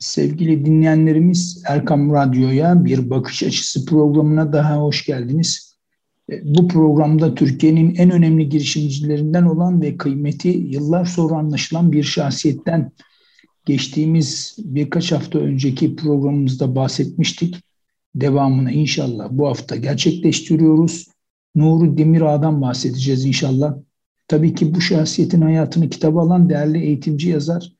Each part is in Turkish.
Sevgili dinleyenlerimiz Erkam Radyo'ya bir bakış açısı programına daha hoş geldiniz. E, bu programda Türkiye'nin en önemli girişimcilerinden olan ve kıymeti yıllar sonra anlaşılan bir şahsiyetten geçtiğimiz birkaç hafta önceki programımızda bahsetmiştik. Devamını inşallah bu hafta gerçekleştiriyoruz. Nuri Demirağ'dan bahsedeceğiz inşallah. Tabii ki bu şahsiyetin hayatını kitaba alan değerli eğitimci yazar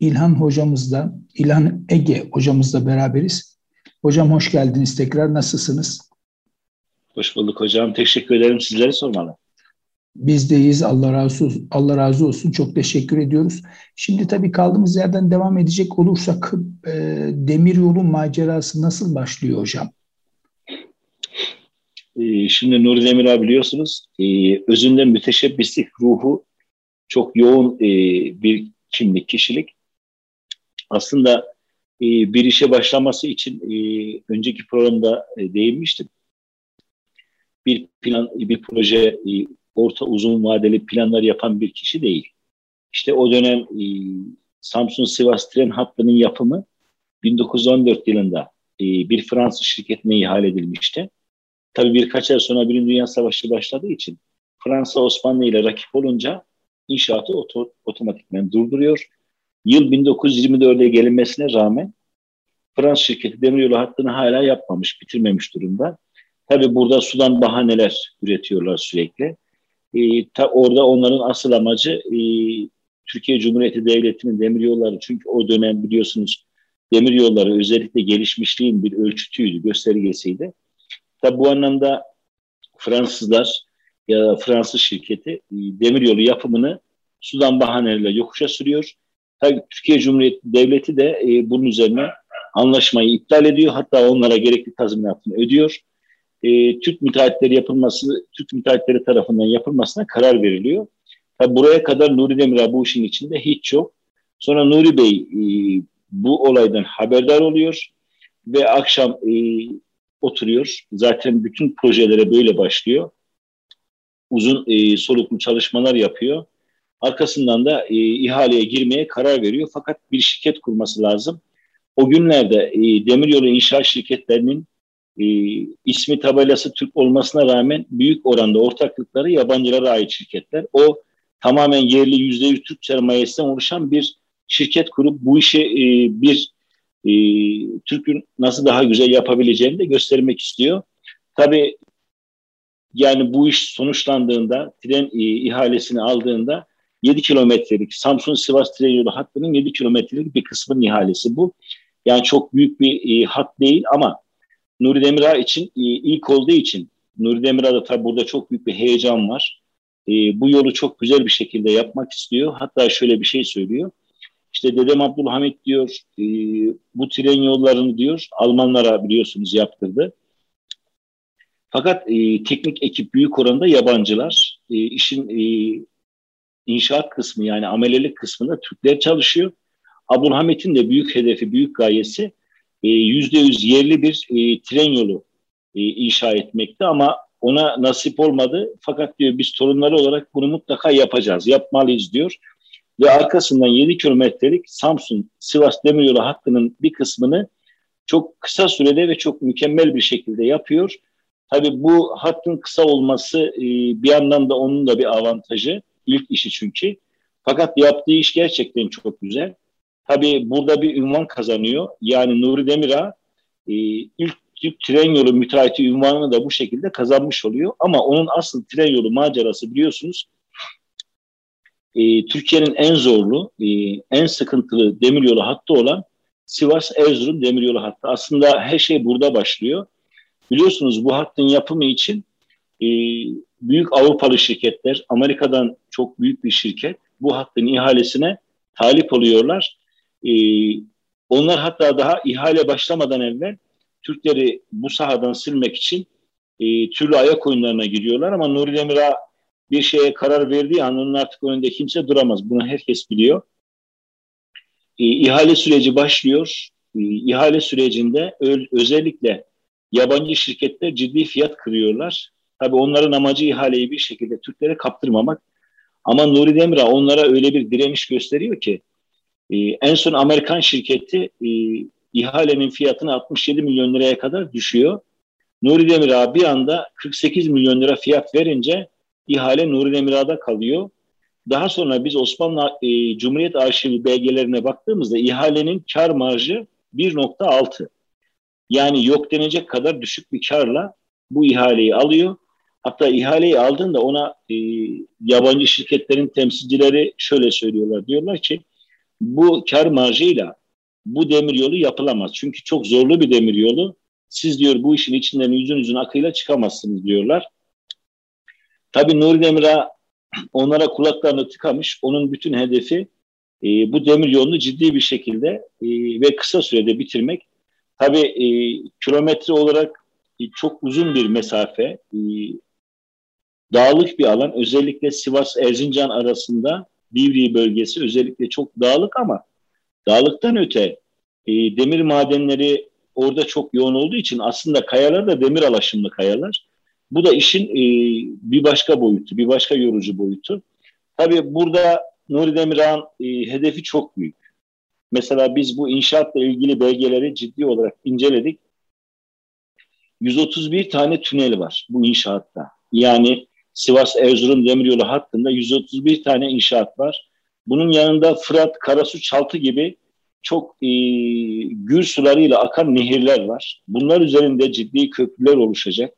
İlhan hocamızla, İlhan Ege hocamızla beraberiz. Hocam hoş geldiniz tekrar. Nasılsınız? Hoş bulduk hocam. Teşekkür ederim. Sizleri sormalı. Bizdeyiz. Allah razı olsun. Allah razı olsun. Çok teşekkür ediyoruz. Şimdi tabii kaldığımız yerden devam edecek olursak e, demir yolu macerası nasıl başlıyor hocam? E, şimdi Nuri Demirel biliyorsunuz e, özünde müteşebbislik ruhu çok yoğun e, bir kimlik, kişilik aslında e, bir işe başlaması için e, önceki programda e, değinmiştim. Bir plan, bir proje, e, orta uzun vadeli planlar yapan bir kişi değil. İşte o dönem e, Samsun-Sivas tren hattının yapımı 1914 yılında e, bir Fransız şirketine ihale edilmişti. Tabii birkaç ay sonra Birinci Dünya Savaşı başladığı için Fransa Osmanlı ile rakip olunca inşaatı oto, otomatikmen durduruyor Yıl 1924'e gelinmesine rağmen Fransız şirketi demiryolu hattını hala yapmamış, bitirmemiş durumda. Tabii burada sudan bahaneler üretiyorlar sürekli. Ee, ta orada onların asıl amacı e, Türkiye Cumhuriyeti Devleti'nin demiryolları çünkü o dönem biliyorsunuz demiryolları özellikle gelişmişliğin bir ölçütüydü, göstergesiydi. Tabii bu anlamda Fransızlar ya Fransız şirketi e, demiryolu yapımını sudan bahanelerle yokuşa sürüyor Tabii Türkiye Cumhuriyeti Devleti de e, bunun üzerine anlaşmayı iptal ediyor. Hatta onlara gerekli tazminatını ödüyor. E, Türk müteahhitleri yapılması, Türk müteahhitleri tarafından yapılmasına karar veriliyor. Tabii buraya kadar Nuri Demirel bu işin içinde hiç yok. Sonra Nuri Bey e, bu olaydan haberdar oluyor ve akşam e, oturuyor. Zaten bütün projelere böyle başlıyor. Uzun e, soluklu çalışmalar yapıyor Arkasından da e, ihaleye girmeye karar veriyor. Fakat bir şirket kurması lazım. O günlerde e, demiryolu inşaat şirketlerinin e, ismi tabelası Türk olmasına rağmen büyük oranda ortaklıkları yabancılara ait şirketler. O tamamen yerli yüzde yüz Türk sermayesinden oluşan bir şirket kurup bu işi e, bir e, Türk'ün nasıl daha güzel yapabileceğini de göstermek istiyor. Tabii yani bu iş sonuçlandığında, tren e, ihalesini aldığında 7 kilometrelik Samsun-Sivas tren hattının 7 kilometrelik bir kısmının ihalesi bu. Yani çok büyük bir e, hat değil ama Nuri Demirağ için e, ilk olduğu için Nuri Demirağ'da tabii burada çok büyük bir heyecan var. E, bu yolu çok güzel bir şekilde yapmak istiyor. Hatta şöyle bir şey söylüyor. İşte Dedem Abdülhamit diyor e, bu tren yollarını diyor Almanlara biliyorsunuz yaptırdı. Fakat e, teknik ekip büyük oranda yabancılar. E, işin e, inşaat kısmı yani amelelik kısmında Türkler çalışıyor. Abdülhamit'in de büyük hedefi, büyük gayesi e, yüzde yüz yerli bir e, tren yolu e, inşa etmekti ama ona nasip olmadı. Fakat diyor biz torunları olarak bunu mutlaka yapacağız, yapmalıyız diyor. Ve arkasından 7 kilometrelik Samsun-Sivas demiryolu hattının bir kısmını çok kısa sürede ve çok mükemmel bir şekilde yapıyor. Tabii bu hattın kısa olması e, bir yandan da onun da bir avantajı ilk işi çünkü. Fakat yaptığı iş gerçekten çok güzel. Tabii burada bir ünvan kazanıyor. Yani Nuri Demirağ e, ilk Türk tren yolu müteahhiti ünvanını da bu şekilde kazanmış oluyor. Ama onun asıl tren yolu macerası biliyorsunuz e, Türkiye'nin en zorlu, e, en sıkıntılı demiryolu hattı olan Sivas-Erzurum demiryolu hattı. Aslında her şey burada başlıyor. Biliyorsunuz bu hattın yapımı için e, büyük Avrupalı şirketler, Amerika'dan çok büyük bir şirket bu hattın ihalesine talip oluyorlar. E, onlar hatta daha ihale başlamadan evvel Türkleri bu sahadan silmek için e, türlü ayak oyunlarına giriyorlar ama Nuri Demir'a bir şeye karar verdiği an onun artık önünde kimse duramaz. Bunu herkes biliyor. E, ihale süreci başlıyor. E, ihale sürecinde özellikle yabancı şirketler ciddi fiyat kırıyorlar. Tabii onların amacı ihaleyi bir şekilde Türklere kaptırmamak. Ama Nuri Demirağ onlara öyle bir direniş gösteriyor ki E, en son Amerikan şirketi e, ihalenin fiyatını 67 milyon liraya kadar düşüyor. Nuri Demirağ bir anda 48 milyon lira fiyat verince ihale Nuri Demirağ'da kalıyor. Daha sonra biz Osmanlı e, Cumhuriyet Arşivi belgelerine baktığımızda ihalenin kar marjı 1.6. Yani yok denecek kadar düşük bir karla bu ihaleyi alıyor. Hatta ihaleyi aldığında ona e, yabancı şirketlerin temsilcileri şöyle söylüyorlar. Diyorlar ki bu kar marjıyla bu demir yolu yapılamaz. Çünkü çok zorlu bir demir yolu. Siz diyor bu işin içinden yüzün yüzün akıyla çıkamazsınız diyorlar. Tabii Nuri Demir'a onlara kulaklarını tıkamış. Onun bütün hedefi e, bu demir yolunu ciddi bir şekilde e, ve kısa sürede bitirmek. Tabii e, kilometre olarak e, çok uzun bir mesafe, e, dağlık bir alan. Özellikle Sivas-Erzincan arasında Divriği bölgesi özellikle çok dağlık ama dağlıktan öte e, demir madenleri orada çok yoğun olduğu için aslında kayalar da demir alaşımlı kayalar. Bu da işin e, bir başka boyutu, bir başka yorucu boyutu. Tabii burada Nuri Demirhan e, hedefi çok büyük. Mesela biz bu inşaatla ilgili belgeleri ciddi olarak inceledik. 131 tane tünel var bu inşaatta. Yani Sivas-Erzurum demiryolu hattında 131 tane inşaat var. Bunun yanında Fırat, Karasu, Çaltı gibi çok e, gür sularıyla akan nehirler var. Bunlar üzerinde ciddi köprüler oluşacak.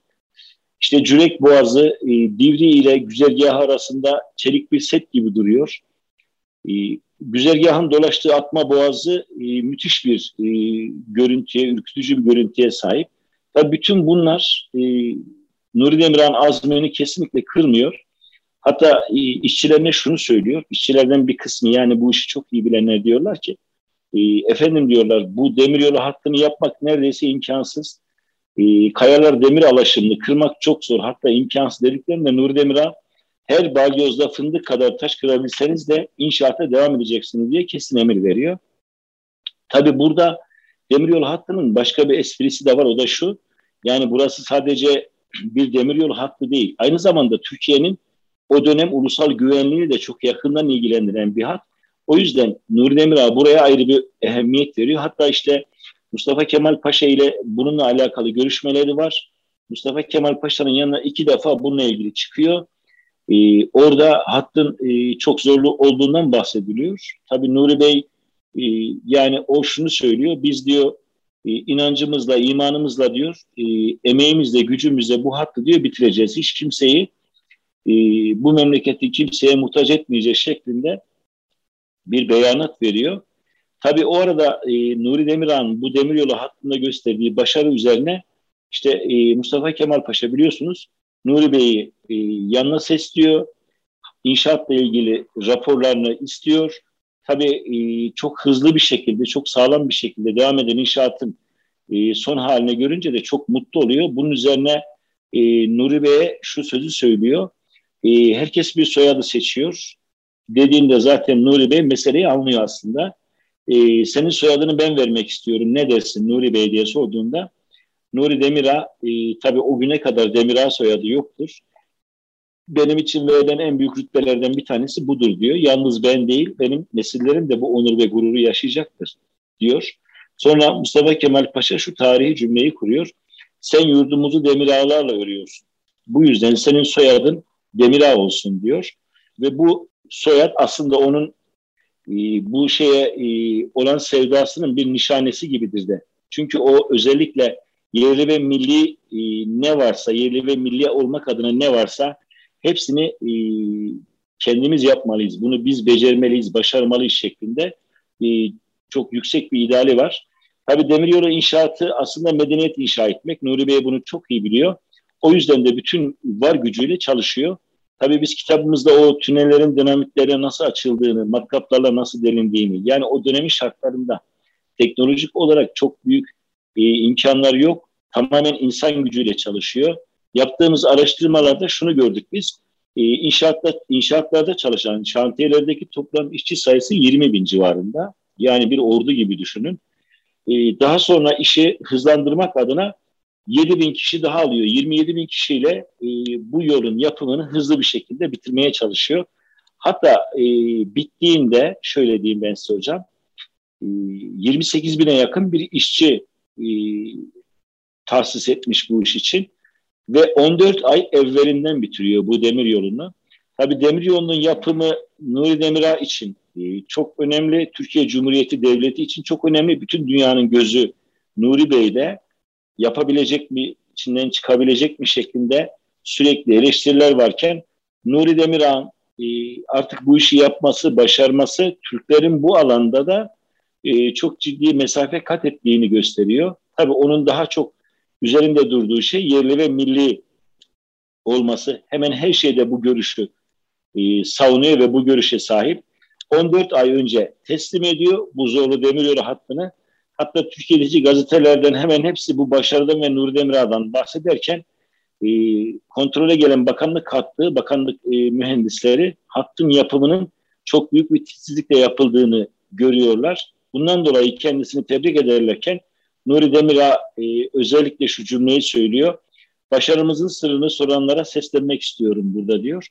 İşte Cürek Boğazı e, Divri ile güzergah arasında çelik bir set gibi duruyor. E, güzergahın dolaştığı Atma Boğazı e, müthiş bir e, görüntüye, ürkütücü bir görüntüye sahip. Tabii bütün bunlar e, Nuri Demirhan azmini kesinlikle kırmıyor. Hatta e, işçilerine şunu söylüyor. İşçilerden bir kısmı yani bu işi çok iyi bilenler diyorlar ki e, efendim diyorlar bu demiryolu hattını yapmak neredeyse imkansız. E, kayalar demir alaşımını kırmak çok zor. Hatta imkansız dediklerinde Nuri Demirhan her balyozda fındık kadar taş kırabilseniz de inşaata devam edeceksiniz diye kesin emir veriyor. Tabi burada demiryolu hattının başka bir esprisi de var o da şu. Yani burası sadece bir demiryolu hattı değil. Aynı zamanda Türkiye'nin o dönem ulusal güvenliğini de çok yakından ilgilendiren bir hat. O yüzden Nuri Demirağ buraya ayrı bir ehemmiyet veriyor. Hatta işte Mustafa Kemal Paşa ile bununla alakalı görüşmeleri var. Mustafa Kemal Paşa'nın yanına iki defa bununla ilgili çıkıyor. Ee, orada hattın e, çok zorlu olduğundan bahsediliyor. Tabii Nuri Bey e, yani o şunu söylüyor. Biz diyor inancımızla, imanımızla diyor, e, emeğimizle, gücümüzle bu hattı diyor bitireceğiz. Hiç kimseyi e, bu memleketi kimseye muhtaç etmeyecek şeklinde bir beyanat veriyor. Tabii o arada e, Nuri Demirhan bu demiryolu hattında gösterdiği başarı üzerine işte e, Mustafa Kemal Paşa biliyorsunuz Nuri Bey'i e, yanına sesliyor. İnşaatla ilgili raporlarını istiyor tabii e, çok hızlı bir şekilde, çok sağlam bir şekilde devam eden inşaatın e, son haline görünce de çok mutlu oluyor. Bunun üzerine e, Nuri Bey'e şu sözü söylüyor. E, herkes bir soyadı seçiyor. Dediğinde zaten Nuri Bey meseleyi anlıyor aslında. Senin soyadını ben vermek istiyorum. Ne dersin Nuri Bey diye sorduğunda Nuri Demir'a e, tabii o güne kadar Demir'a soyadı yoktur benim için verilen en büyük rütbelerden bir tanesi budur diyor. Yalnız ben değil, benim nesillerim de bu onur ve gururu yaşayacaktır diyor. Sonra Mustafa Kemal Paşa şu tarihi cümleyi kuruyor. Sen yurdumuzu demir ağlarla örüyorsun. Bu yüzden senin soyadın demir ağ olsun diyor. Ve bu soyad aslında onun e, bu şeye e, olan sevdasının bir nişanesi gibidir de. Çünkü o özellikle yerli ve milli e, ne varsa, yerli ve milli olmak adına ne varsa hepsini e, kendimiz yapmalıyız. Bunu biz becermeliyiz, başarmalıyız şeklinde e, çok yüksek bir ideali var. Tabi demiryolu inşaatı aslında medeniyet inşa etmek. Nuri Bey bunu çok iyi biliyor. O yüzden de bütün var gücüyle çalışıyor. Tabi biz kitabımızda o tünellerin dinamitlere nasıl açıldığını, matkaplarla nasıl delindiğini, yani o dönemin şartlarında teknolojik olarak çok büyük e, imkanlar yok. Tamamen insan gücüyle çalışıyor. Yaptığımız araştırmalarda şunu gördük biz. E, inşaatta, inşaatlarda çalışan şantiyelerdeki toplam işçi sayısı 20 bin civarında. Yani bir ordu gibi düşünün. E, daha sonra işi hızlandırmak adına 7 bin kişi daha alıyor. 27 bin kişiyle e, bu yolun yapımını hızlı bir şekilde bitirmeye çalışıyor. Hatta e, bittiğinde şöyle diyeyim ben size hocam. 28 bine yakın bir işçi e, tahsis etmiş bu iş için ve 14 ay evvelinden bitiriyor bu demir yolunu. Tabi demir yolunun yapımı Nuri Demirağ için e, çok önemli, Türkiye Cumhuriyeti Devleti için çok önemli. Bütün dünyanın gözü Nuri Bey'de yapabilecek mi, içinden çıkabilecek mi şeklinde sürekli eleştiriler varken Nuri Demirağ'ın e, artık bu işi yapması, başarması Türklerin bu alanda da e, çok ciddi mesafe kat ettiğini gösteriyor. Tabii onun daha çok üzerinde durduğu şey yerli ve milli olması. Hemen her şeyde bu görüşü e, savunuyor ve bu görüşe sahip. 14 ay önce teslim ediyor bu zorlu demiryolu hattını. Hatta Türkiye'deki gazetelerden hemen hepsi bu başarıdan ve Nuri Demirağ'dan bahsederken e, kontrole gelen bakanlık hattı, bakanlık e, mühendisleri hattın yapımının çok büyük bir titizlikle yapıldığını görüyorlar. Bundan dolayı kendisini tebrik ederlerken Nuri Demirağ e, özellikle şu cümleyi söylüyor. Başarımızın sırrını soranlara seslenmek istiyorum burada diyor.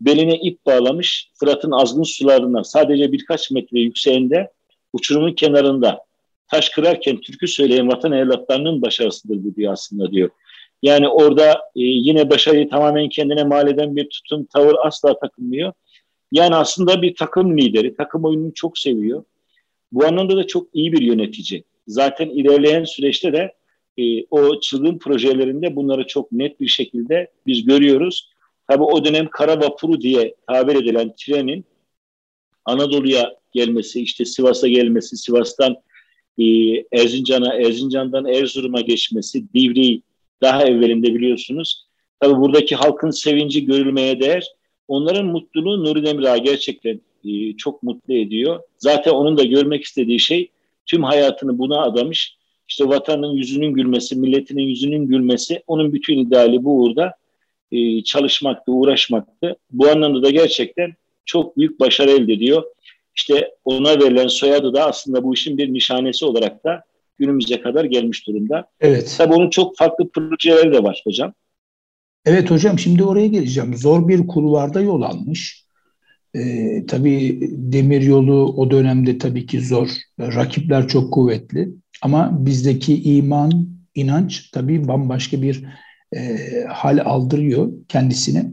Beline ip bağlamış Fırat'ın azgın sularına sadece birkaç metre yükseğinde uçurumun kenarında taş kırarken türkü söyleyen vatan evlatlarının başarısıdır bu diyor aslında diyor. Yani orada e, yine başarıyı tamamen kendine mal eden bir tutum, tavır asla takılmıyor. Yani aslında bir takım lideri, takım oyununu çok seviyor. Bu anlamda da çok iyi bir yönetici. Zaten ilerleyen süreçte de e, o çılgın projelerinde bunları çok net bir şekilde biz görüyoruz. Tabi o dönem kara vapuru diye tabir edilen trenin Anadolu'ya gelmesi, işte Sivas'a gelmesi, Sivas'tan e, Erzincan'a, Erzincan'dan Erzurum'a geçmesi, Divri daha evvelinde biliyorsunuz. Tabi buradaki halkın sevinci görülmeye değer. Onların mutluluğu Nuri Demirağ gerçekten e, çok mutlu ediyor. Zaten onun da görmek istediği şey tüm hayatını buna adamış. İşte vatanın yüzünün gülmesi, milletinin yüzünün gülmesi, onun bütün ideali bu uğurda e, çalışmaktı, uğraşmaktı. Bu anlamda da gerçekten çok büyük başarı elde ediyor. İşte ona verilen soyadı da aslında bu işin bir nişanesi olarak da günümüze kadar gelmiş durumda. Evet. Tabii onun çok farklı projeleri de var hocam. Evet hocam şimdi oraya geleceğim. Zor bir kulvarda yol almış. Ee, tabii demir yolu o dönemde tabii ki zor. Rakipler çok kuvvetli. Ama bizdeki iman, inanç tabii bambaşka bir e, hal aldırıyor kendisine.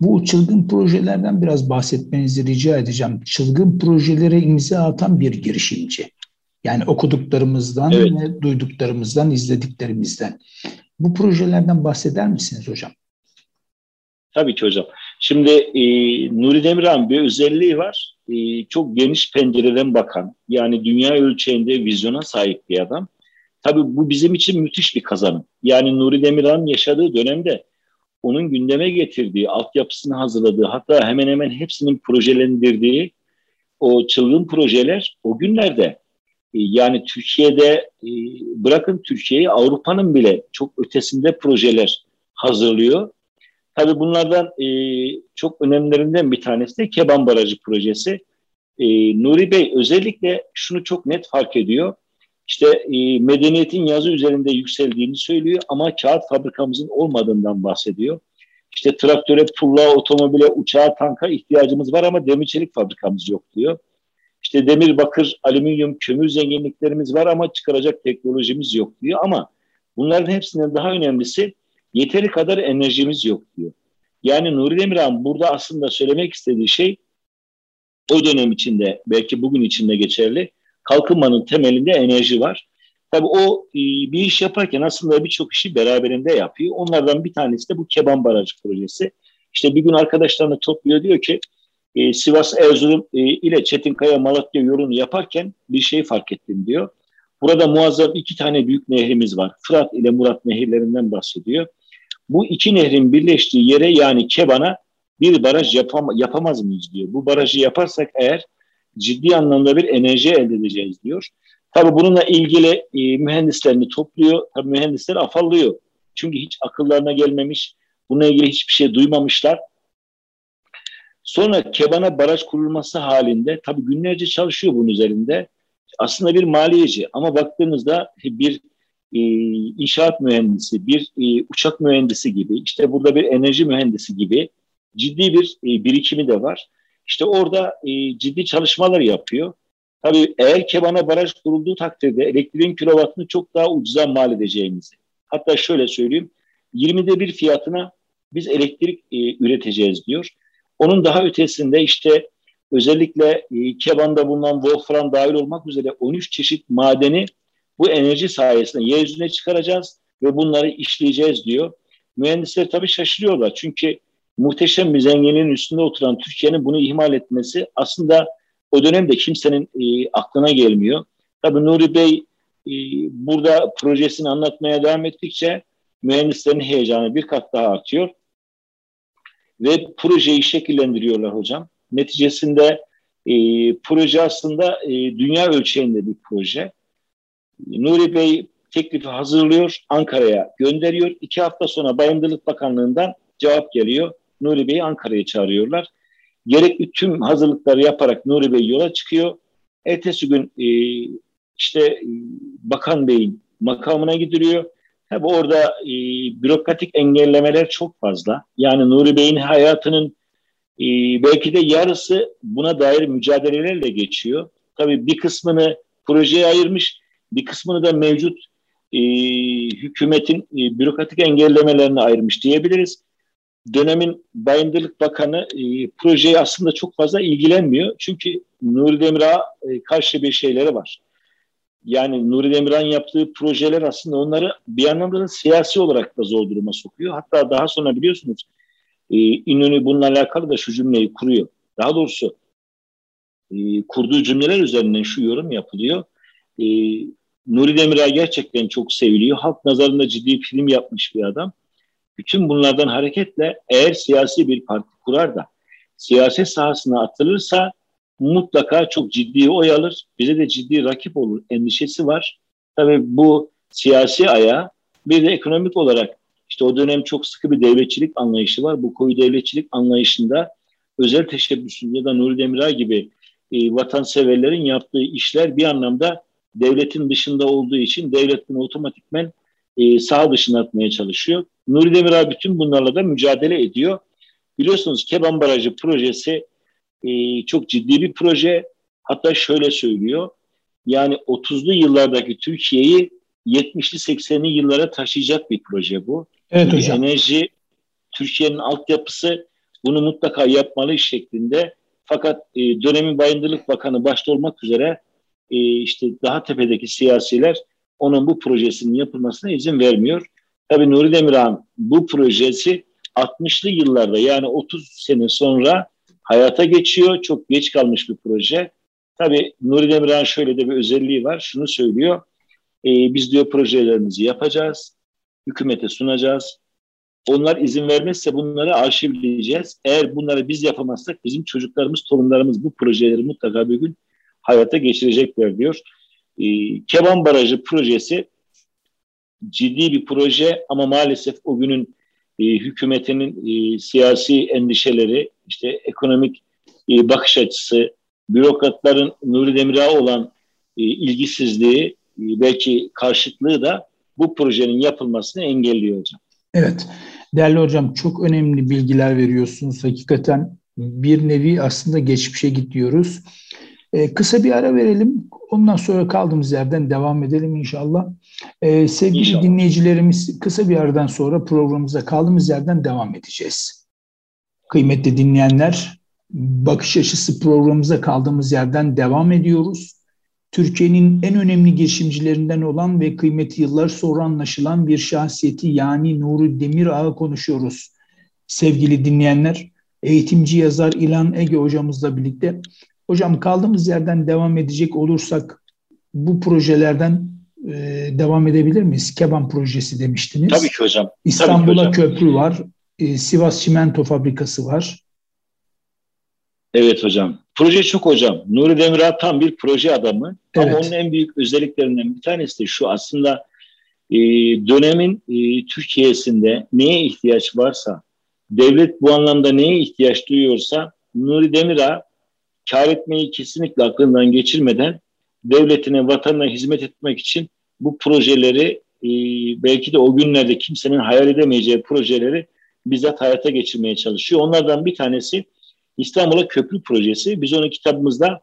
Bu çılgın projelerden biraz bahsetmenizi rica edeceğim. Çılgın projelere imza atan bir girişimci. Yani okuduklarımızdan evet. ve duyduklarımızdan, izlediklerimizden. Bu projelerden bahseder misiniz hocam? Tabii ki hocam. Şimdi e, Nuri Demirhan bir özelliği var. E, çok geniş pencereden bakan, yani dünya ölçeğinde vizyona sahip bir adam. Tabii bu bizim için müthiş bir kazanım. Yani Nuri Demirhan'ın yaşadığı dönemde onun gündeme getirdiği, altyapısını hazırladığı, hatta hemen hemen hepsinin projelendirdiği o çılgın projeler o günlerde e, yani Türkiye'de e, bırakın Türkiye'yi Avrupa'nın bile çok ötesinde projeler hazırlıyor Tabii bunlardan e, çok önemlilerinden bir tanesi de Keban Barajı projesi. E, Nuri Bey özellikle şunu çok net fark ediyor. İşte e, medeniyetin yazı üzerinde yükseldiğini söylüyor ama kağıt fabrikamızın olmadığından bahsediyor. İşte traktöre, pulla, otomobile, uçağa, tanka ihtiyacımız var ama demir çelik fabrikamız yok diyor. İşte demir, bakır, alüminyum, kömür zenginliklerimiz var ama çıkaracak teknolojimiz yok diyor. Ama bunların hepsinden daha önemlisi yeteri kadar enerjimiz yok diyor. Yani Nuri Demirhan burada aslında söylemek istediği şey o dönem içinde belki bugün içinde geçerli kalkınmanın temelinde enerji var. Tabii o e, bir iş yaparken aslında birçok işi beraberinde yapıyor. Onlardan bir tanesi de bu Keban Barajı projesi. İşte bir gün arkadaşlarını topluyor diyor ki e, Sivas Erzurum e, ile Çetinkaya Malatya yolunu yaparken bir şey fark ettim diyor. Burada muazzam iki tane büyük nehrimiz var. Fırat ile Murat nehirlerinden bahsediyor bu iki nehrin birleştiği yere yani Keban'a bir baraj yapam yapamaz mıyız diyor. Bu barajı yaparsak eğer ciddi anlamda bir enerji elde edeceğiz diyor. Tabi bununla ilgili e, mühendislerini topluyor. Tabi mühendisler afallıyor. Çünkü hiç akıllarına gelmemiş. Bununla ilgili hiçbir şey duymamışlar. Sonra Keban'a baraj kurulması halinde tabi günlerce çalışıyor bunun üzerinde. Aslında bir maliyeci ama baktığınızda bir e, inşaat mühendisi, bir e, uçak mühendisi gibi, işte burada bir enerji mühendisi gibi ciddi bir e, birikimi de var. İşte orada e, ciddi çalışmalar yapıyor. Tabii eğer Kebana baraj kurulduğu takdirde elektriğin kilovatını çok daha ucuza mal edeceğimizi. Hatta şöyle söyleyeyim. 20'de bir fiyatına biz elektrik e, üreteceğiz diyor. Onun daha ötesinde işte özellikle e, Keban'da bulunan Wolfram dahil olmak üzere 13 çeşit madeni bu enerji sayesinde yeryüzüne çıkaracağız ve bunları işleyeceğiz diyor. Mühendisler tabii şaşırıyorlar çünkü muhteşem bir zenginliğin üstünde oturan Türkiye'nin bunu ihmal etmesi aslında o dönemde kimsenin e, aklına gelmiyor. Tabii Nuri Bey e, burada projesini anlatmaya devam ettikçe mühendislerin heyecanı bir kat daha artıyor. Ve projeyi şekillendiriyorlar hocam. Neticesinde e, proje aslında e, dünya ölçeğinde bir proje. Nuri Bey teklifi hazırlıyor, Ankara'ya gönderiyor. İki hafta sonra Bayındırlık Bakanlığı'ndan cevap geliyor. Nuri Bey'i Ankara'ya çağırıyorlar. Gerekli tüm hazırlıkları yaparak Nuri Bey yola çıkıyor. Ertesi gün e, işte e, Bakan Bey'in makamına gidiliyor. Tabi orada e, bürokratik engellemeler çok fazla. Yani Nuri Bey'in hayatının e, belki de yarısı buna dair mücadelelerle geçiyor. Tabii bir kısmını projeye ayırmış, bir kısmını da mevcut e, hükümetin e, bürokratik engellemelerine ayırmış diyebiliriz. Dönemin Bayındırlık Bakanı e, projeye aslında çok fazla ilgilenmiyor. Çünkü Nuri Demirağ'a e, karşı bir şeyleri var. Yani Nuri Demirhan yaptığı projeler aslında onları bir anlamda da siyasi olarak da zor duruma sokuyor. Hatta daha sonra biliyorsunuz e, İnönü bununla alakalı da şu cümleyi kuruyor. Daha doğrusu e, kurduğu cümleler üzerinden şu yorum yapılıyor. E, Nuri Demirel gerçekten çok seviliyor. Halk nazarında ciddi film yapmış bir adam. Bütün bunlardan hareketle eğer siyasi bir parti kurar da siyaset sahasına atılırsa mutlaka çok ciddi oy alır. Bize de ciddi rakip olur endişesi var. Tabii bu siyasi aya bir de ekonomik olarak işte o dönem çok sıkı bir devletçilik anlayışı var. Bu koyu devletçilik anlayışında özel teşebbüsün ya da Nuri Demirel gibi e, vatanseverlerin yaptığı işler bir anlamda devletin dışında olduğu için devlet bunu otomatikmen e, sağ dışına atmaya çalışıyor. Nuri Demirel bütün bunlarla da mücadele ediyor. Biliyorsunuz Keban Barajı projesi e, çok ciddi bir proje. Hatta şöyle söylüyor. Yani 30'lu yıllardaki Türkiye'yi 70'li 80'li yıllara taşıyacak bir proje bu. Evet hocam. Enerji Türkiye'nin altyapısı bunu mutlaka yapmalı şeklinde. Fakat e, dönemin Bayındırlık Bakanı başta olmak üzere e, işte daha tepedeki siyasiler onun bu projesinin yapılmasına izin vermiyor. Tabii Nuri Demirhan bu projesi 60'lı yıllarda yani 30 sene sonra hayata geçiyor. Çok geç kalmış bir proje. Tabii Nuri Demirhan şöyle de bir özelliği var. Şunu söylüyor. E, biz diyor projelerimizi yapacağız. Hükümete sunacağız. Onlar izin vermezse bunları arşivleyeceğiz. Eğer bunları biz yapamazsak bizim çocuklarımız, torunlarımız bu projeleri mutlaka bir gün hayata geçirecekler diyor. E, Keban Barajı projesi ciddi bir proje ama maalesef o günün e, hükümetinin e, siyasi endişeleri, işte ekonomik e, bakış açısı, bürokratların Nuri Demirağ olan e, ilgisizliği, e, belki karşıtlığı da bu projenin yapılmasını engelliyor hocam. Evet. Değerli hocam çok önemli bilgiler veriyorsunuz. Hakikaten bir nevi aslında geçmişe gidiyoruz. Ee, kısa bir ara verelim. Ondan sonra kaldığımız yerden devam edelim inşallah. Ee, sevgili inşallah. dinleyicilerimiz kısa bir aradan sonra programımıza kaldığımız yerden devam edeceğiz. Kıymetli dinleyenler, bakış açısı programımıza kaldığımız yerden devam ediyoruz. Türkiye'nin en önemli girişimcilerinden olan ve kıymeti yıllar sonra anlaşılan bir şahsiyeti yani Nuri Demirağ'ı konuşuyoruz. Sevgili dinleyenler, eğitimci yazar İlan Ege hocamızla birlikte. Hocam kaldığımız yerden devam edecek olursak bu projelerden e, devam edebilir miyiz? Keban projesi demiştiniz. Tabii ki hocam. İstanbul'a köprü var. E, Sivas Çimento Fabrikası var. Evet hocam. Proje çok hocam. Nuri Demirel tam bir proje adamı. Evet. Ama onun en büyük özelliklerinden bir tanesi de şu aslında e, dönemin e, Türkiye'sinde neye ihtiyaç varsa, devlet bu anlamda neye ihtiyaç duyuyorsa Nuri Demirel kar etmeyi kesinlikle aklından geçirmeden devletine, vatanına hizmet etmek için bu projeleri e, belki de o günlerde kimsenin hayal edemeyeceği projeleri bizzat hayata geçirmeye çalışıyor. Onlardan bir tanesi İstanbul'a köprü projesi. Biz onu kitabımızda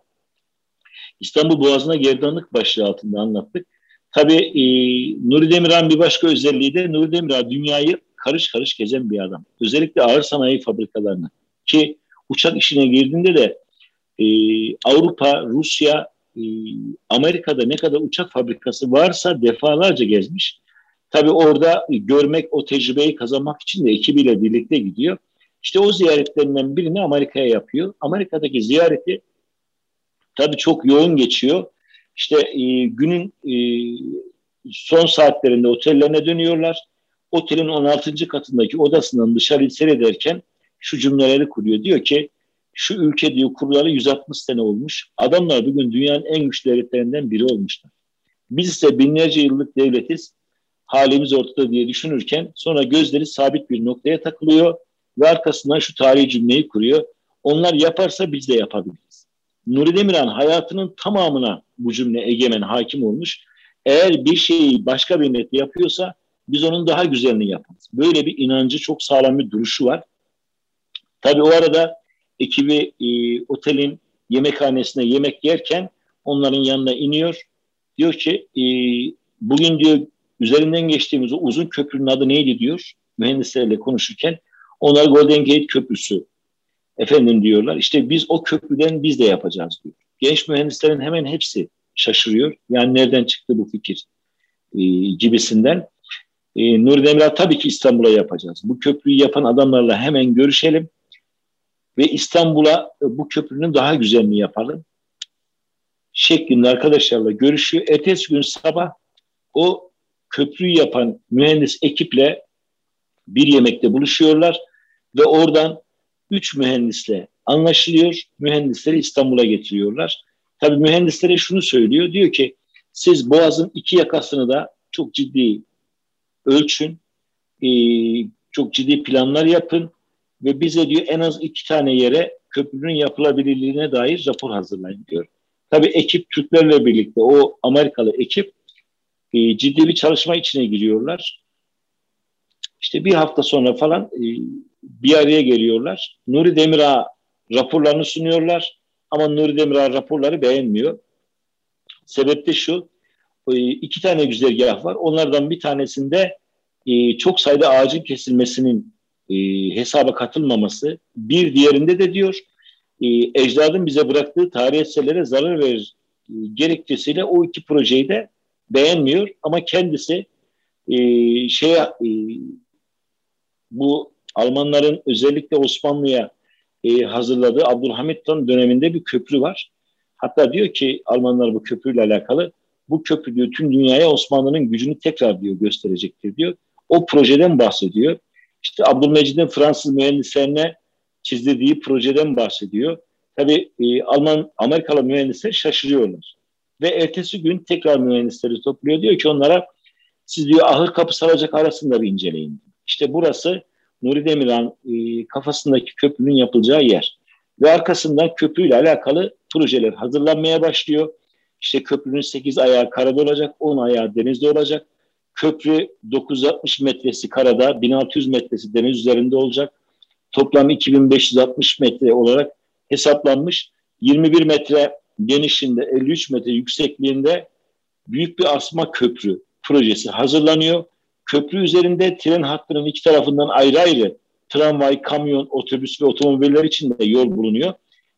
İstanbul Boğazı'na gerdanlık başlığı altında anlattık. Tabii e, Nuri Demirhan bir başka özelliği de Nuri Demirhan dünyayı karış karış gezen bir adam. Özellikle ağır sanayi fabrikalarını ki uçak işine girdiğinde de e, Avrupa, Rusya, e, Amerika'da ne kadar uçak fabrikası varsa defalarca gezmiş. Tabii orada görmek, o tecrübeyi kazanmak için de ekibiyle birlikte gidiyor. İşte o ziyaretlerinden birini Amerika'ya yapıyor. Amerika'daki ziyareti tabii çok yoğun geçiyor. İşte e, günün e, son saatlerinde otellerine dönüyorlar. Otelin 16. katındaki odasından dışarı seyrederken şu cümleleri kuruyor. Diyor ki şu ülke diyor kurları 160 sene olmuş. Adamlar bugün dünyanın en güçlü devletlerinden biri olmuşlar. Biz ise binlerce yıllık devletiz. Halimiz ortada diye düşünürken sonra gözleri sabit bir noktaya takılıyor ve arkasından şu tarihi cümleyi kuruyor. Onlar yaparsa biz de yapabiliriz. Nuri Demirhan hayatının tamamına bu cümle egemen hakim olmuş. Eğer bir şeyi başka bir millet yapıyorsa biz onun daha güzelini yaparız. Böyle bir inancı çok sağlam bir duruşu var. Tabii o arada ekibi e, otelin yemekhanesine yemek yerken onların yanına iniyor. Diyor ki e, bugün diyor üzerinden geçtiğimiz o uzun köprünün adı neydi diyor mühendislerle konuşurken. Onlar Golden Gate Köprüsü efendim diyorlar. İşte biz o köprüden biz de yapacağız diyor. Genç mühendislerin hemen hepsi şaşırıyor. Yani nereden çıktı bu fikir e, gibisinden. E, Nuri Demirel tabii ki İstanbul'a yapacağız. Bu köprüyü yapan adamlarla hemen görüşelim ve İstanbul'a e, bu köprünün daha güzelini yapalım şeklinde arkadaşlarla görüşüyor. Ertesi gün sabah o köprüyü yapan mühendis ekiple bir yemekte buluşuyorlar ve oradan üç mühendisle anlaşılıyor. Mühendisleri İstanbul'a getiriyorlar. Tabii mühendislere şunu söylüyor. Diyor ki siz Boğaz'ın iki yakasını da çok ciddi ölçün. E, çok ciddi planlar yapın ve bize diyor en az iki tane yere köprünün yapılabilirliğine dair rapor hazırlayın diyor. Tabii ekip Türklerle birlikte o Amerikalı ekip e, ciddi bir çalışma içine giriyorlar. İşte bir hafta sonra falan e, bir araya geliyorlar. Nuri Demirağ raporlarını sunuyorlar ama Nuri Demirağ raporları beğenmiyor. Sebep de şu, e, iki tane güzergah var. Onlardan bir tanesinde e, çok sayıda ağacın kesilmesinin e, hesaba katılmaması. Bir diğerinde de diyor e, ecdadın bize bıraktığı tarih eserlere zarar verir e, gerekçesiyle o iki projeyi de beğenmiyor ama kendisi e, şey e, bu Almanların özellikle Osmanlı'ya e, hazırladığı Abdülhamit Han döneminde bir köprü var. Hatta diyor ki Almanlar bu köprüyle alakalı bu köprü diyor tüm dünyaya Osmanlı'nın gücünü tekrar diyor gösterecektir diyor. O projeden bahsediyor. İşte Abdülmecid'in Fransız mühendislerine çizdirdiği projeden bahsediyor. Tabii e, Alman, Amerikalı mühendisler şaşırıyorlar. Ve ertesi gün tekrar mühendisleri topluyor. Diyor ki onlara siz diyor ahır kapı saracak arasında bir inceleyin. İşte burası Nuri Demirhan e, kafasındaki köprünün yapılacağı yer. Ve arkasından köprüyle alakalı projeler hazırlanmaya başlıyor. İşte köprünün 8 ayağı karada olacak, 10 ayağı denizde olacak. Köprü 960 metresi karada, 1600 metresi deniz üzerinde olacak. Toplam 2560 metre olarak hesaplanmış. 21 metre genişliğinde, 53 metre yüksekliğinde büyük bir asma köprü projesi hazırlanıyor. Köprü üzerinde tren hattının iki tarafından ayrı ayrı tramvay, kamyon, otobüs ve otomobiller için de yol bulunuyor.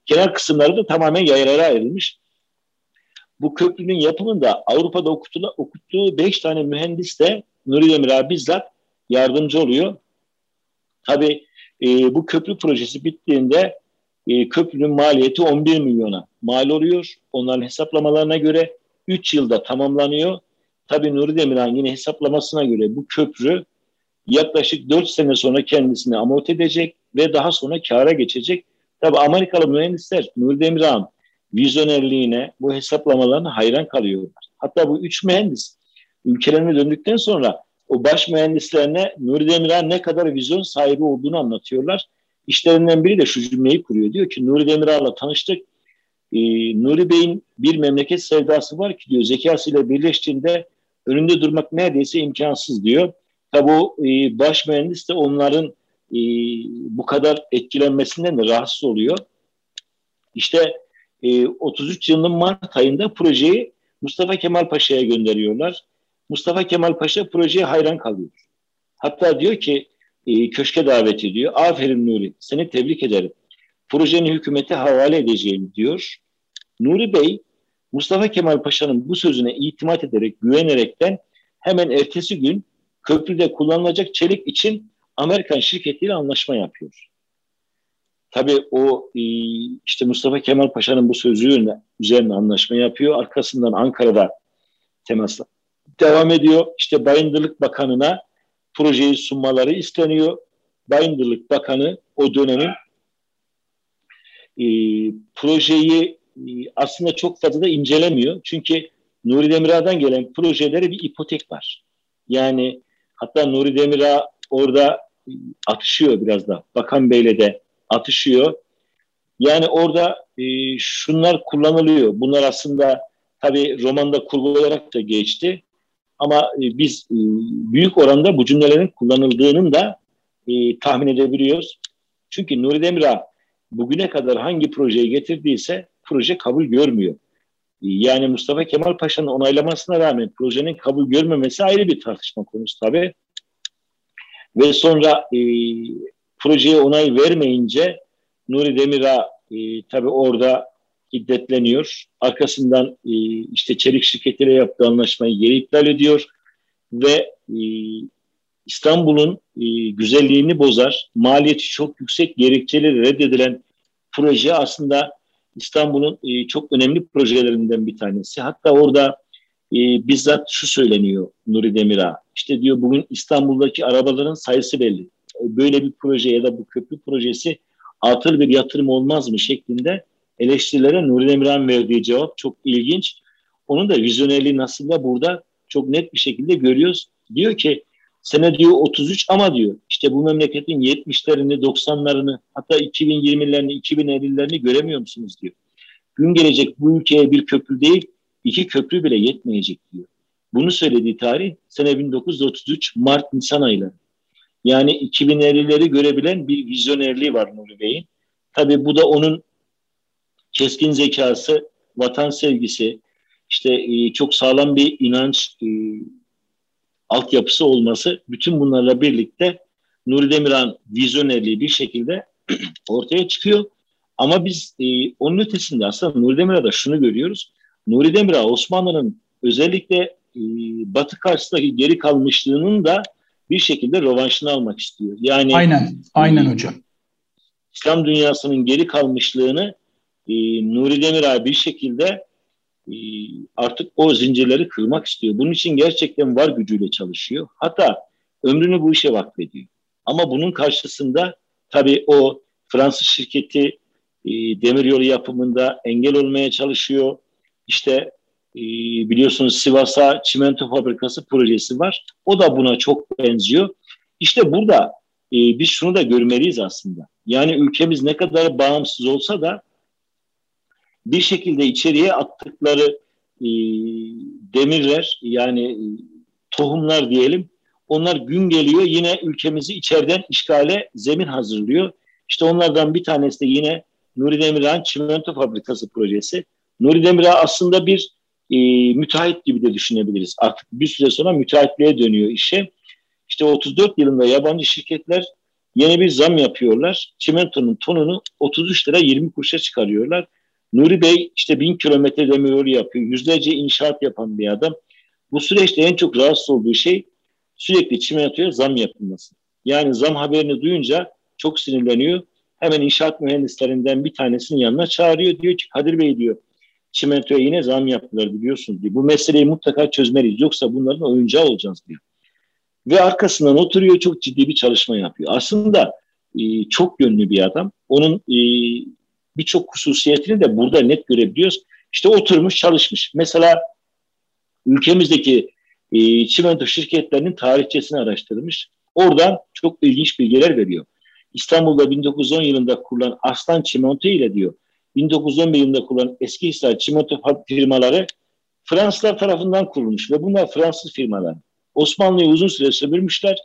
Kenar kısımları da tamamen yaylara ayrılmış. Bu köprünün yapımında Avrupa'da okuttuğu, okuttuğu beş tane mühendis de Nuri Demir bizzat yardımcı oluyor. Tabii e, bu köprü projesi bittiğinde e, köprünün maliyeti 11 milyona mal oluyor. Onların hesaplamalarına göre 3 yılda tamamlanıyor. Tabii Nuri Demirhan yine hesaplamasına göre bu köprü yaklaşık 4 sene sonra kendisini amorti edecek ve daha sonra kâra geçecek. Tabii Amerikalı mühendisler Nuri Demirhan vizyonerliğine, bu hesaplamalarına hayran kalıyorlar. Hatta bu üç mühendis ülkelerine döndükten sonra o baş mühendislerine Nuri Demirhan ne kadar vizyon sahibi olduğunu anlatıyorlar. İşlerinden biri de şu cümleyi kuruyor. Diyor ki Nuri Demirhan'la tanıştık. Ee, Nuri Bey'in bir memleket sevdası var ki diyor zekasıyla birleştiğinde önünde durmak neredeyse imkansız diyor. Tabi o e, baş mühendis de onların e, bu kadar etkilenmesinden de rahatsız oluyor. İşte e, 33 yılının Mart ayında projeyi Mustafa Kemal Paşa'ya gönderiyorlar. Mustafa Kemal Paşa projeye hayran kalıyor. Hatta diyor ki e, köşke davet ediyor. Aferin Nuri seni tebrik ederim. Projeni hükümete havale edeceğim diyor. Nuri Bey Mustafa Kemal Paşa'nın bu sözüne itimat ederek, güvenerekten hemen ertesi gün köprüde kullanılacak çelik için Amerikan şirketiyle anlaşma yapıyor. Tabii o e, işte Mustafa Kemal Paşa'nın bu sözü üzerine anlaşma yapıyor. Arkasından Ankara'da temasla devam ediyor. İşte Bayındırlık Bakanı'na projeyi sunmaları isteniyor. Bayındırlık Bakanı o dönemin e, projeyi e, aslında çok fazla da incelemiyor. Çünkü Nuri Demirağ'dan gelen projelere bir ipotek var. Yani hatta Nuri Demirağ orada e, atışıyor biraz da. Bakan Bey'le de atışıyor. Yani orada e, şunlar kullanılıyor. Bunlar aslında tabii romanda kurgu olarak da geçti. Ama e, biz e, büyük oranda bu cümlelerin kullanıldığının da e, tahmin edebiliyoruz. Çünkü Nuri Demirağ bugüne kadar hangi projeyi getirdiyse proje kabul görmüyor. Yani Mustafa Kemal Paşa'nın onaylamasına rağmen projenin kabul görmemesi ayrı bir tartışma konusu tabii. Ve sonra e, projeye onay vermeyince Nuri Demirağ e, tabii orada hiddetleniyor. Arkasından e, işte çelik şirketiyle yaptığı anlaşmayı geri iptal ediyor ve e, İstanbul'un e, güzelliğini bozar, maliyeti çok yüksek gerekçeleri reddedilen proje aslında İstanbul'un e, çok önemli projelerinden bir tanesi. Hatta orada e, bizzat şu söyleniyor Nuri Demir'a. İşte diyor bugün İstanbul'daki arabaların sayısı belli. Böyle bir proje ya da bu köprü projesi atıl bir yatırım olmaz mı şeklinde eleştirilere Nuri Demirhan verdiği cevap çok ilginç. Onun da vizyonerliğini aslında burada çok net bir şekilde görüyoruz. Diyor ki sene diyor 33 ama diyor işte bu memleketin 70'lerini 90'larını hatta 2020'lerini 2050'lerini göremiyor musunuz diyor. Gün gelecek bu ülkeye bir köprü değil iki köprü bile yetmeyecek diyor. Bunu söylediği tarih sene 1933 Mart Nisan ayları. Yani 2050'leri görebilen bir vizyonerliği var Nuri Bey'in. Tabii bu da onun keskin zekası, vatan sevgisi, işte e, çok sağlam bir inanç e, altyapısı olması bütün bunlarla birlikte Nuri Demirhan vizyonerliği bir şekilde ortaya çıkıyor. Ama biz e, onun ötesinde aslında Nuri Demirhan'da şunu görüyoruz. Nuri Demirhan Osmanlı'nın özellikle e, Batı karşısındaki geri kalmışlığının da bir şekilde rövanşını almak istiyor. Yani aynen, aynen hocam. İslam dünyasının geri kalmışlığını e, Nuri Demirel bir şekilde e, artık o zincirleri kırmak istiyor. Bunun için gerçekten var gücüyle çalışıyor. Hatta ömrünü bu işe vakfediyor. Ama bunun karşısında tabii o Fransız şirketi e, demiryolu yapımında engel olmaya çalışıyor. İşte e, biliyorsunuz Sivas'a çimento fabrikası projesi var. O da buna çok benziyor. İşte burada e, biz şunu da görmeliyiz aslında. Yani ülkemiz ne kadar bağımsız olsa da bir şekilde içeriye attıkları e, demirler yani e, tohumlar diyelim onlar gün geliyor yine ülkemizi içeriden işgale zemin hazırlıyor. İşte onlardan bir tanesi de yine Nuri Demirhan Çimento Fabrikası projesi. Nuri Demirhan aslında bir e, müteahhit gibi de düşünebiliriz. Artık bir süre sonra müteahhitliğe dönüyor işe. İşte 34 yılında yabancı şirketler yeni bir zam yapıyorlar. Çimentonun tonunu 33 lira 20 kuruşa çıkarıyorlar. Nuri Bey işte bin kilometre demiryolu yapıyor. Yüzlerce inşaat yapan bir adam. Bu süreçte en çok rahatsız olduğu şey sürekli çimentoya zam yapılması. Yani zam haberini duyunca çok sinirleniyor. Hemen inşaat mühendislerinden bir tanesinin yanına çağırıyor. Diyor ki Kadir Bey diyor çimentoya yine zam yaptılar biliyorsunuz diyor. Bu meseleyi mutlaka çözmeliyiz. Yoksa bunların oyuncağı olacağız diyor. Ve arkasından oturuyor çok ciddi bir çalışma yapıyor. Aslında e, çok yönlü bir adam. Onun e, birçok hususiyetini de burada net görebiliyoruz. İşte oturmuş çalışmış. Mesela ülkemizdeki e, çimento şirketlerinin tarihçesini araştırmış. Oradan çok ilginç bilgiler veriyor. İstanbul'da 1910 yılında kurulan Aslan Çimento ile diyor 1911 yılında kurulan eski Hisar çimento firmaları Fransızlar tarafından kurulmuş ve bunlar Fransız firmalar. Osmanlı'yı uzun süre sömürmüşler.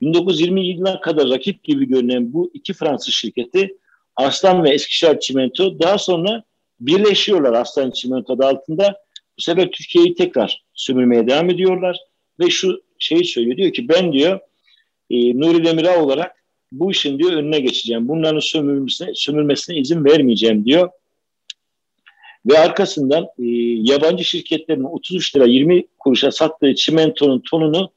1920 yılına kadar rakip gibi görünen bu iki Fransız şirketi Arslan ve Eskişehir Çimento daha sonra birleşiyorlar Aslan Çimento adı altında. Bu sefer Türkiye'yi tekrar sömürmeye devam ediyorlar ve şu şeyi söylüyor diyor ki ben diyor e, Nuri Demirağ olarak bu işin diyor önüne geçeceğim. Bunların sömürmesine, sömürmesine izin vermeyeceğim diyor. Ve arkasından e, yabancı şirketlerin 33 lira 20 kuruşa sattığı çimentonun tonunu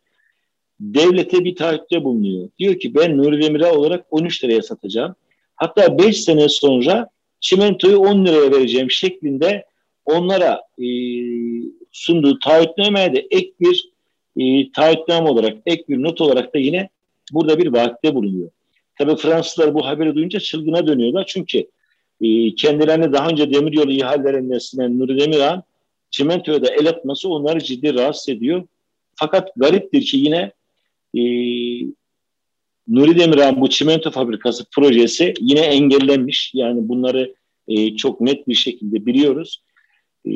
devlete bir taahhütte bulunuyor. Diyor ki ben Nuri Demirağ olarak 13 liraya satacağım. Hatta 5 sene sonra çimentoyu 10 liraya vereceğim şeklinde onlara e, sunduğu taahhütnameye de ek bir e, taahhütname olarak, ek bir not olarak da yine burada bir vaatte bulunuyor. Tabii Fransızlar bu haberi duyunca çılgına dönüyorlar. Çünkü e, kendilerini daha önce demiryolu ihalelerinden sinen Nuri Demirhan çimentoya da el atması onları ciddi rahatsız ediyor. Fakat gariptir ki yine e, Nuri Demirhan bu çimento fabrikası projesi yine engellenmiş. Yani bunları e, çok net bir şekilde biliyoruz. E,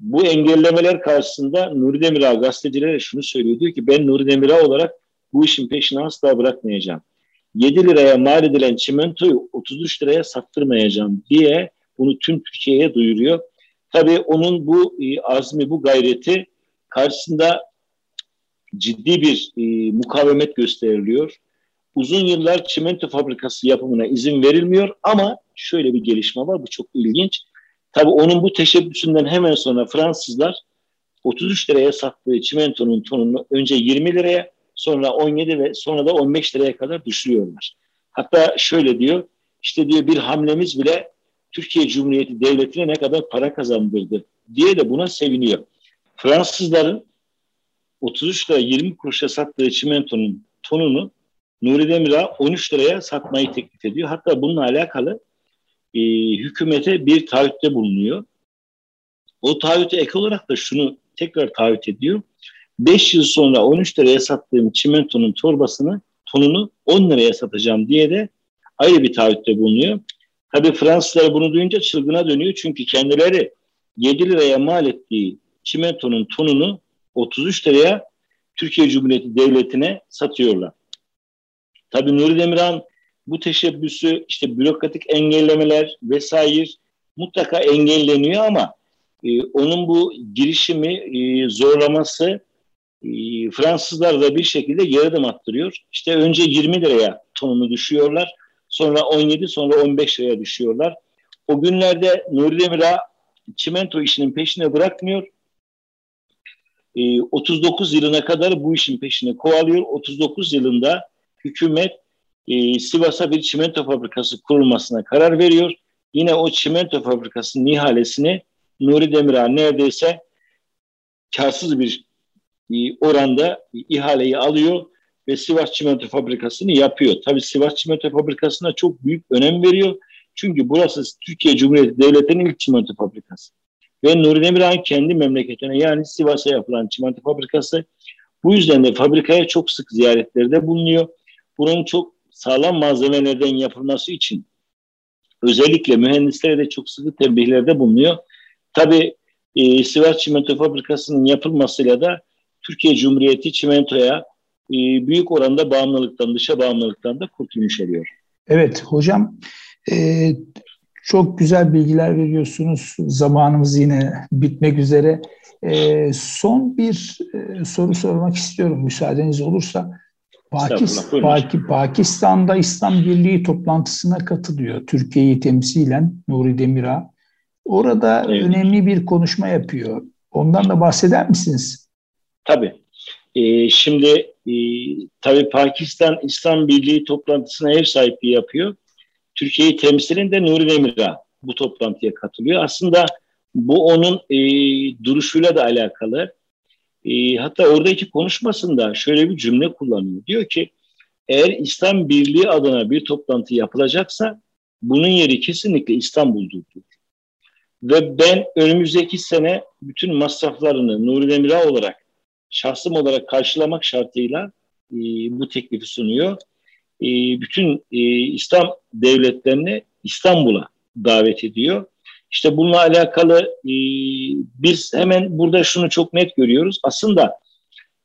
bu engellemeler karşısında Nuri Demirağ gazetecilere şunu söylüyor. Diyor ki ben Nuri Demirağ olarak bu işin peşini asla bırakmayacağım. 7 liraya mal edilen çimentoyu 33 liraya sattırmayacağım diye bunu tüm Türkiye'ye duyuruyor. Tabii onun bu e, azmi, bu gayreti karşısında ciddi bir e, mukavemet gösteriliyor. Uzun yıllar çimento fabrikası yapımına izin verilmiyor ama şöyle bir gelişme var, bu çok ilginç. Tabii onun bu teşebbüsünden hemen sonra Fransızlar 33 liraya sattığı çimentonun tonunu önce 20 liraya sonra 17 ve sonra da 15 liraya kadar düşürüyorlar. Hatta şöyle diyor, işte diyor bir hamlemiz bile Türkiye Cumhuriyeti Devleti'ne ne kadar para kazandırdı diye de buna seviniyor. Fransızların 33 lira 20 kuruşa sattığı çimentonun tonunu Nuri Demirağ 13 liraya satmayı teklif ediyor. Hatta bununla alakalı e, hükümete bir taahhütte bulunuyor. O taahhüte ek olarak da şunu tekrar taahhüt ediyor. 5 yıl sonra 13 liraya sattığım çimentonun torbasını tonunu 10 liraya satacağım diye de ayrı bir taahhütte bulunuyor. Tabii Fransızlar bunu duyunca çılgına dönüyor. Çünkü kendileri 7 liraya mal ettiği çimentonun tonunu 33 liraya Türkiye Cumhuriyeti Devleti'ne satıyorlar. Tabii Nuri Demirhan bu teşebbüsü işte bürokratik engellemeler vesaire mutlaka engelleniyor ama e, onun bu girişimi e, zorlaması Fransızlar da bir şekilde geri adım attırıyor. İşte önce 20 liraya tonunu düşüyorlar. Sonra 17 sonra 15 liraya düşüyorlar. O günlerde Nuri Demirağ çimento işinin peşine bırakmıyor. E, 39 yılına kadar bu işin peşine kovalıyor. 39 yılında hükümet e, Sivas'a bir çimento fabrikası kurulmasına karar veriyor. Yine o çimento fabrikasının ihalesini Nuri Demirağ neredeyse karsız bir oranda ihaleyi alıyor ve Sivas Çimento Fabrikası'nı yapıyor. Tabii Sivas Çimento Fabrikası'na çok büyük önem veriyor. Çünkü burası Türkiye Cumhuriyeti Devleti'nin ilk çimento fabrikası. Ve Nuri Demirağ'ın kendi memleketine yani Sivas'a yapılan çimento fabrikası. Bu yüzden de fabrikaya çok sık ziyaretlerde bulunuyor. Bunun çok sağlam malzemelerden yapılması için özellikle mühendislere de çok sıkı tembihlerde bulunuyor. Tabii e, Sivas Çimento Fabrikası'nın yapılmasıyla da Türkiye Cumhuriyeti çimentoya e, büyük oranda bağımlılıktan, dışa bağımlılıktan da kurtulmuş ediyor. Evet hocam e, çok güzel bilgiler veriyorsunuz. Zamanımız yine bitmek üzere. E, son bir e, soru sormak istiyorum müsaadeniz olursa. Pakistan, Pak Pakistan'da İslam Birliği toplantısına katılıyor Türkiye'yi temsilen Nuri Demirağ. Orada evet. önemli bir konuşma yapıyor. Ondan da bahseder misiniz? Tabii. Ee, şimdi e, tabii Pakistan İslam Birliği toplantısına ev sahipliği yapıyor. Türkiye'yi temsilen de Nuri Demirağ bu toplantıya katılıyor. Aslında bu onun e, duruşuyla da alakalı. E, hatta oradaki konuşmasında şöyle bir cümle kullanıyor. Diyor ki eğer İslam Birliği adına bir toplantı yapılacaksa bunun yeri kesinlikle İstanbul'dur diyor. Ve ben önümüzdeki sene bütün masraflarını Nuri Demirağ olarak şahsım olarak karşılamak şartıyla e, bu teklifi sunuyor. E, bütün e, İslam devletlerini İstanbul'a davet ediyor. İşte bununla alakalı e, biz hemen burada şunu çok net görüyoruz. Aslında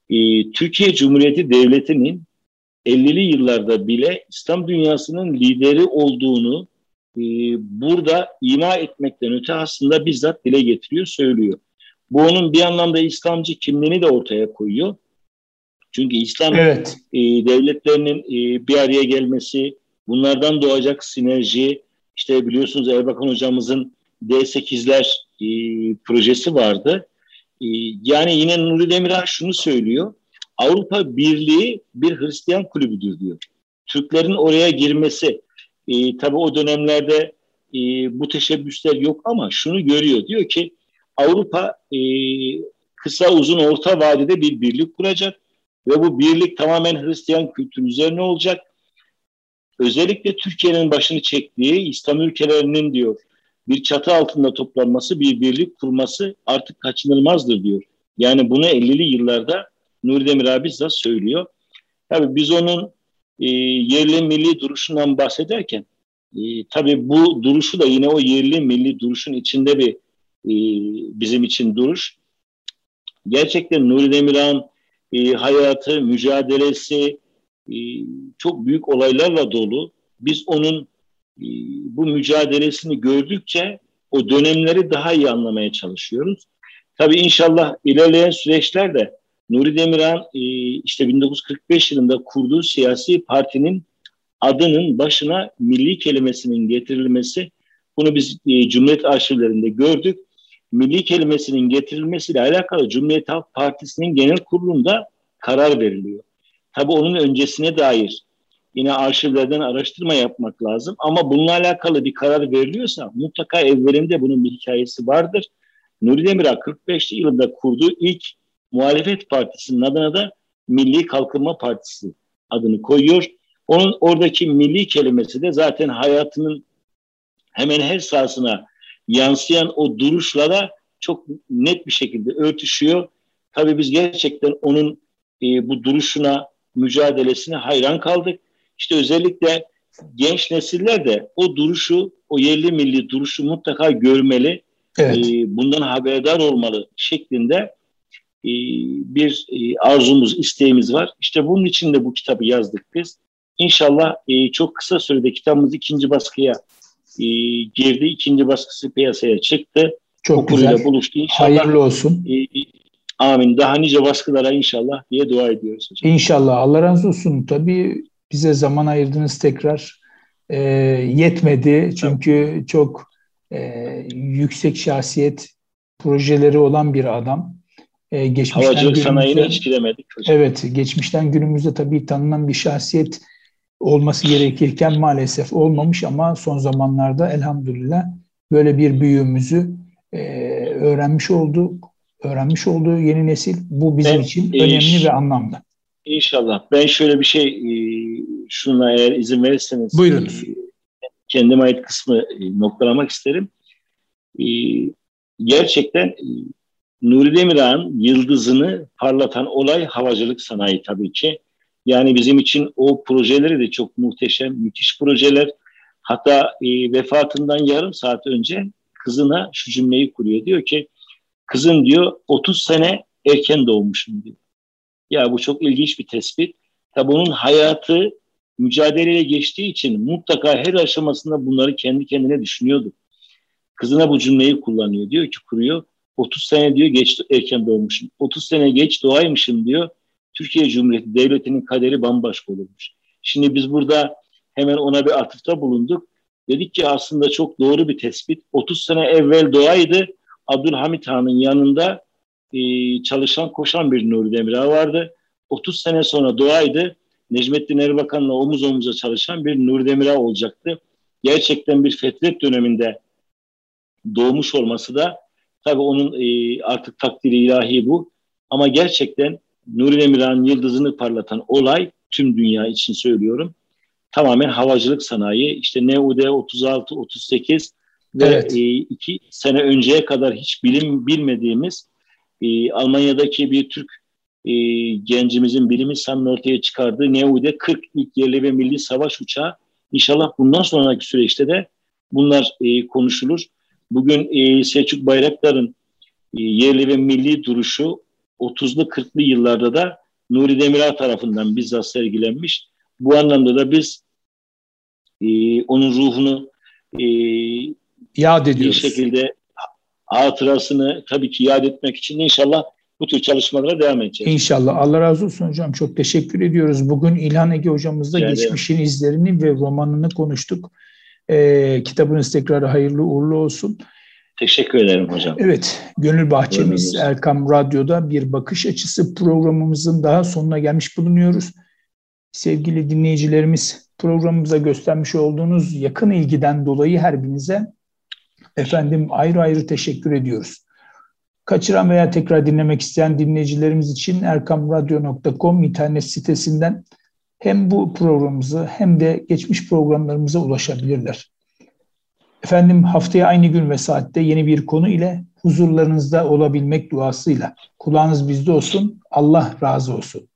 e, Türkiye Cumhuriyeti Devleti'nin 50'li yıllarda bile İslam dünyasının lideri olduğunu e, burada ima etmekten öte aslında bizzat dile getiriyor, söylüyor. Bu onun bir anlamda İslamcı kimliğini de ortaya koyuyor. Çünkü İslam evet. e, devletlerinin e, bir araya gelmesi, bunlardan doğacak sinerji, işte biliyorsunuz Erbakan hocamızın D8'ler e, projesi vardı. E, yani yine Nuri Demirel şunu söylüyor. Avrupa Birliği bir Hristiyan kulübüdür diyor. Türklerin oraya girmesi, e, tabii o dönemlerde e, bu teşebbüsler yok ama şunu görüyor. Diyor ki Avrupa e, kısa uzun orta vadede bir birlik kuracak ve bu birlik tamamen Hristiyan kültürü üzerine olacak. Özellikle Türkiye'nin başını çektiği İslam ülkelerinin diyor bir çatı altında toplanması, bir birlik kurması artık kaçınılmazdır diyor. Yani bunu 50'li yıllarda Nuri Demir abi bizzat söylüyor. Tabii biz onun e, yerli milli duruşundan bahsederken e, tabii bu duruşu da yine o yerli milli duruşun içinde bir e, bizim için duruş. Gerçekten Nuri Demirhan e, hayatı, mücadelesi e, çok büyük olaylarla dolu. Biz onun e, bu mücadelesini gördükçe o dönemleri daha iyi anlamaya çalışıyoruz. Tabii inşallah ilerleyen süreçlerde Nuri Demirhan e, işte 1945 yılında kurduğu siyasi partinin adının başına milli kelimesinin getirilmesi bunu biz e, Cumhuriyet arşivlerinde gördük. Milli kelimesinin getirilmesiyle alakalı Cumhuriyet Halk Partisi'nin genel kurulunda karar veriliyor. Tabii onun öncesine dair yine arşivlerden araştırma yapmak lazım. Ama bununla alakalı bir karar veriliyorsa mutlaka evvelinde bunun bir hikayesi vardır. Nuri Demirel 45 yılında kurduğu ilk muhalefet partisinin adına da Milli Kalkınma Partisi adını koyuyor. Onun oradaki milli kelimesi de zaten hayatının hemen her sahasına yansıyan o duruşlara çok net bir şekilde örtüşüyor. Tabii biz gerçekten onun e, bu duruşuna, mücadelesine hayran kaldık. İşte özellikle genç nesiller de o duruşu, o yerli milli duruşu mutlaka görmeli. Evet. E, bundan haberdar olmalı şeklinde e, bir e, arzumuz, isteğimiz var. İşte bunun için de bu kitabı yazdık biz. İnşallah e, çok kısa sürede kitabımız ikinci baskıya e, girdi. İkinci baskısı piyasaya çıktı. Çok Okuruyla güzel. buluştu. İnşallah, Hayırlı olsun. E, amin. Daha nice baskılara inşallah diye dua ediyoruz hocam. İnşallah. Allah razı olsun. Tabii bize zaman ayırdınız tekrar. E, yetmedi. Çünkü evet. çok e, yüksek şahsiyet projeleri olan bir adam. E, geçmişten Havacılık sanayini hiç giremedik hocam. Evet. Geçmişten günümüzde tabii tanınan bir şahsiyet olması gerekirken maalesef olmamış ama son zamanlarda elhamdülillah böyle bir büyüğümüzü e, öğrenmiş olduk. Öğrenmiş olduğu yeni nesil bu bizim ben, için e, önemli ve anlamlı. İnşallah. Ben şöyle bir şey e, şuna eğer izin verirseniz Buyurunuz. E, kendime ait kısmı e, noktalamak isterim. E, gerçekten e, Nuri Demirhan yıldızını parlatan olay havacılık sanayi tabii ki. Yani bizim için o projeleri de çok muhteşem, müthiş projeler. Hatta e, vefatından yarım saat önce kızına şu cümleyi kuruyor. Diyor ki kızım diyor 30 sene erken doğmuşum diyor. Ya bu çok ilginç bir tespit. Tabi onun hayatı mücadeleyle geçtiği için mutlaka her aşamasında bunları kendi kendine düşünüyordu. Kızına bu cümleyi kullanıyor. Diyor ki kuruyor 30 sene diyor geç erken doğmuşum. 30 sene geç doğaymışım diyor. Türkiye Cumhuriyeti Devleti'nin kaderi bambaşka olurmuş. Şimdi biz burada hemen ona bir atıfta bulunduk. Dedik ki aslında çok doğru bir tespit. 30 sene evvel doğaydı. Abdülhamit Han'ın yanında e, çalışan, koşan bir Nuri Demirel vardı. 30 sene sonra doğaydı. Necmettin Erbakan'la omuz omuza çalışan bir Nuri Demirel olacaktı. Gerçekten bir fetret döneminde doğmuş olması da tabii onun e, artık takdiri ilahi bu. Ama gerçekten Nuri Demirhan yıldızını parlatan olay tüm dünya için söylüyorum. Tamamen havacılık sanayi. İşte NUD 36, 38 ve evet. e, iki sene önceye kadar hiç bilim bilmediğimiz e, Almanya'daki bir Türk e, gencimizin bilim insanının ortaya çıkardığı NUD 40 ilk yerli ve milli savaş uçağı. İnşallah bundan sonraki süreçte de bunlar e, konuşulur. Bugün e, Selçuk Bayraktar'ın e, yerli ve milli duruşu 30'lu 40'lı yıllarda da Nuri Demirel tarafından bizzat sergilenmiş. Bu anlamda da biz e, onun ruhunu e, yad ediyoruz. Bir şekilde hatırasını tabii ki yad etmek için inşallah bu tür çalışmalara devam edeceğiz. İnşallah. Allah razı olsun hocam. Çok teşekkür ediyoruz. Bugün İlhan Ege hocamızla Rica geçmişin izlerini ve romanını konuştuk. Ee, kitabınız tekrar hayırlı uğurlu olsun. Teşekkür ederim hocam. Evet, Gönül Bahçemiz Erkam Radyo'da bir bakış açısı programımızın daha sonuna gelmiş bulunuyoruz. Sevgili dinleyicilerimiz, programımıza göstermiş olduğunuz yakın ilgiden dolayı her birinize efendim ayrı ayrı teşekkür ediyoruz. Kaçıran veya tekrar dinlemek isteyen dinleyicilerimiz için erkamradyo.com internet sitesinden hem bu programımızı hem de geçmiş programlarımıza ulaşabilirler. Efendim haftaya aynı gün ve saatte yeni bir konu ile huzurlarınızda olabilmek duasıyla kulağınız bizde olsun. Allah razı olsun.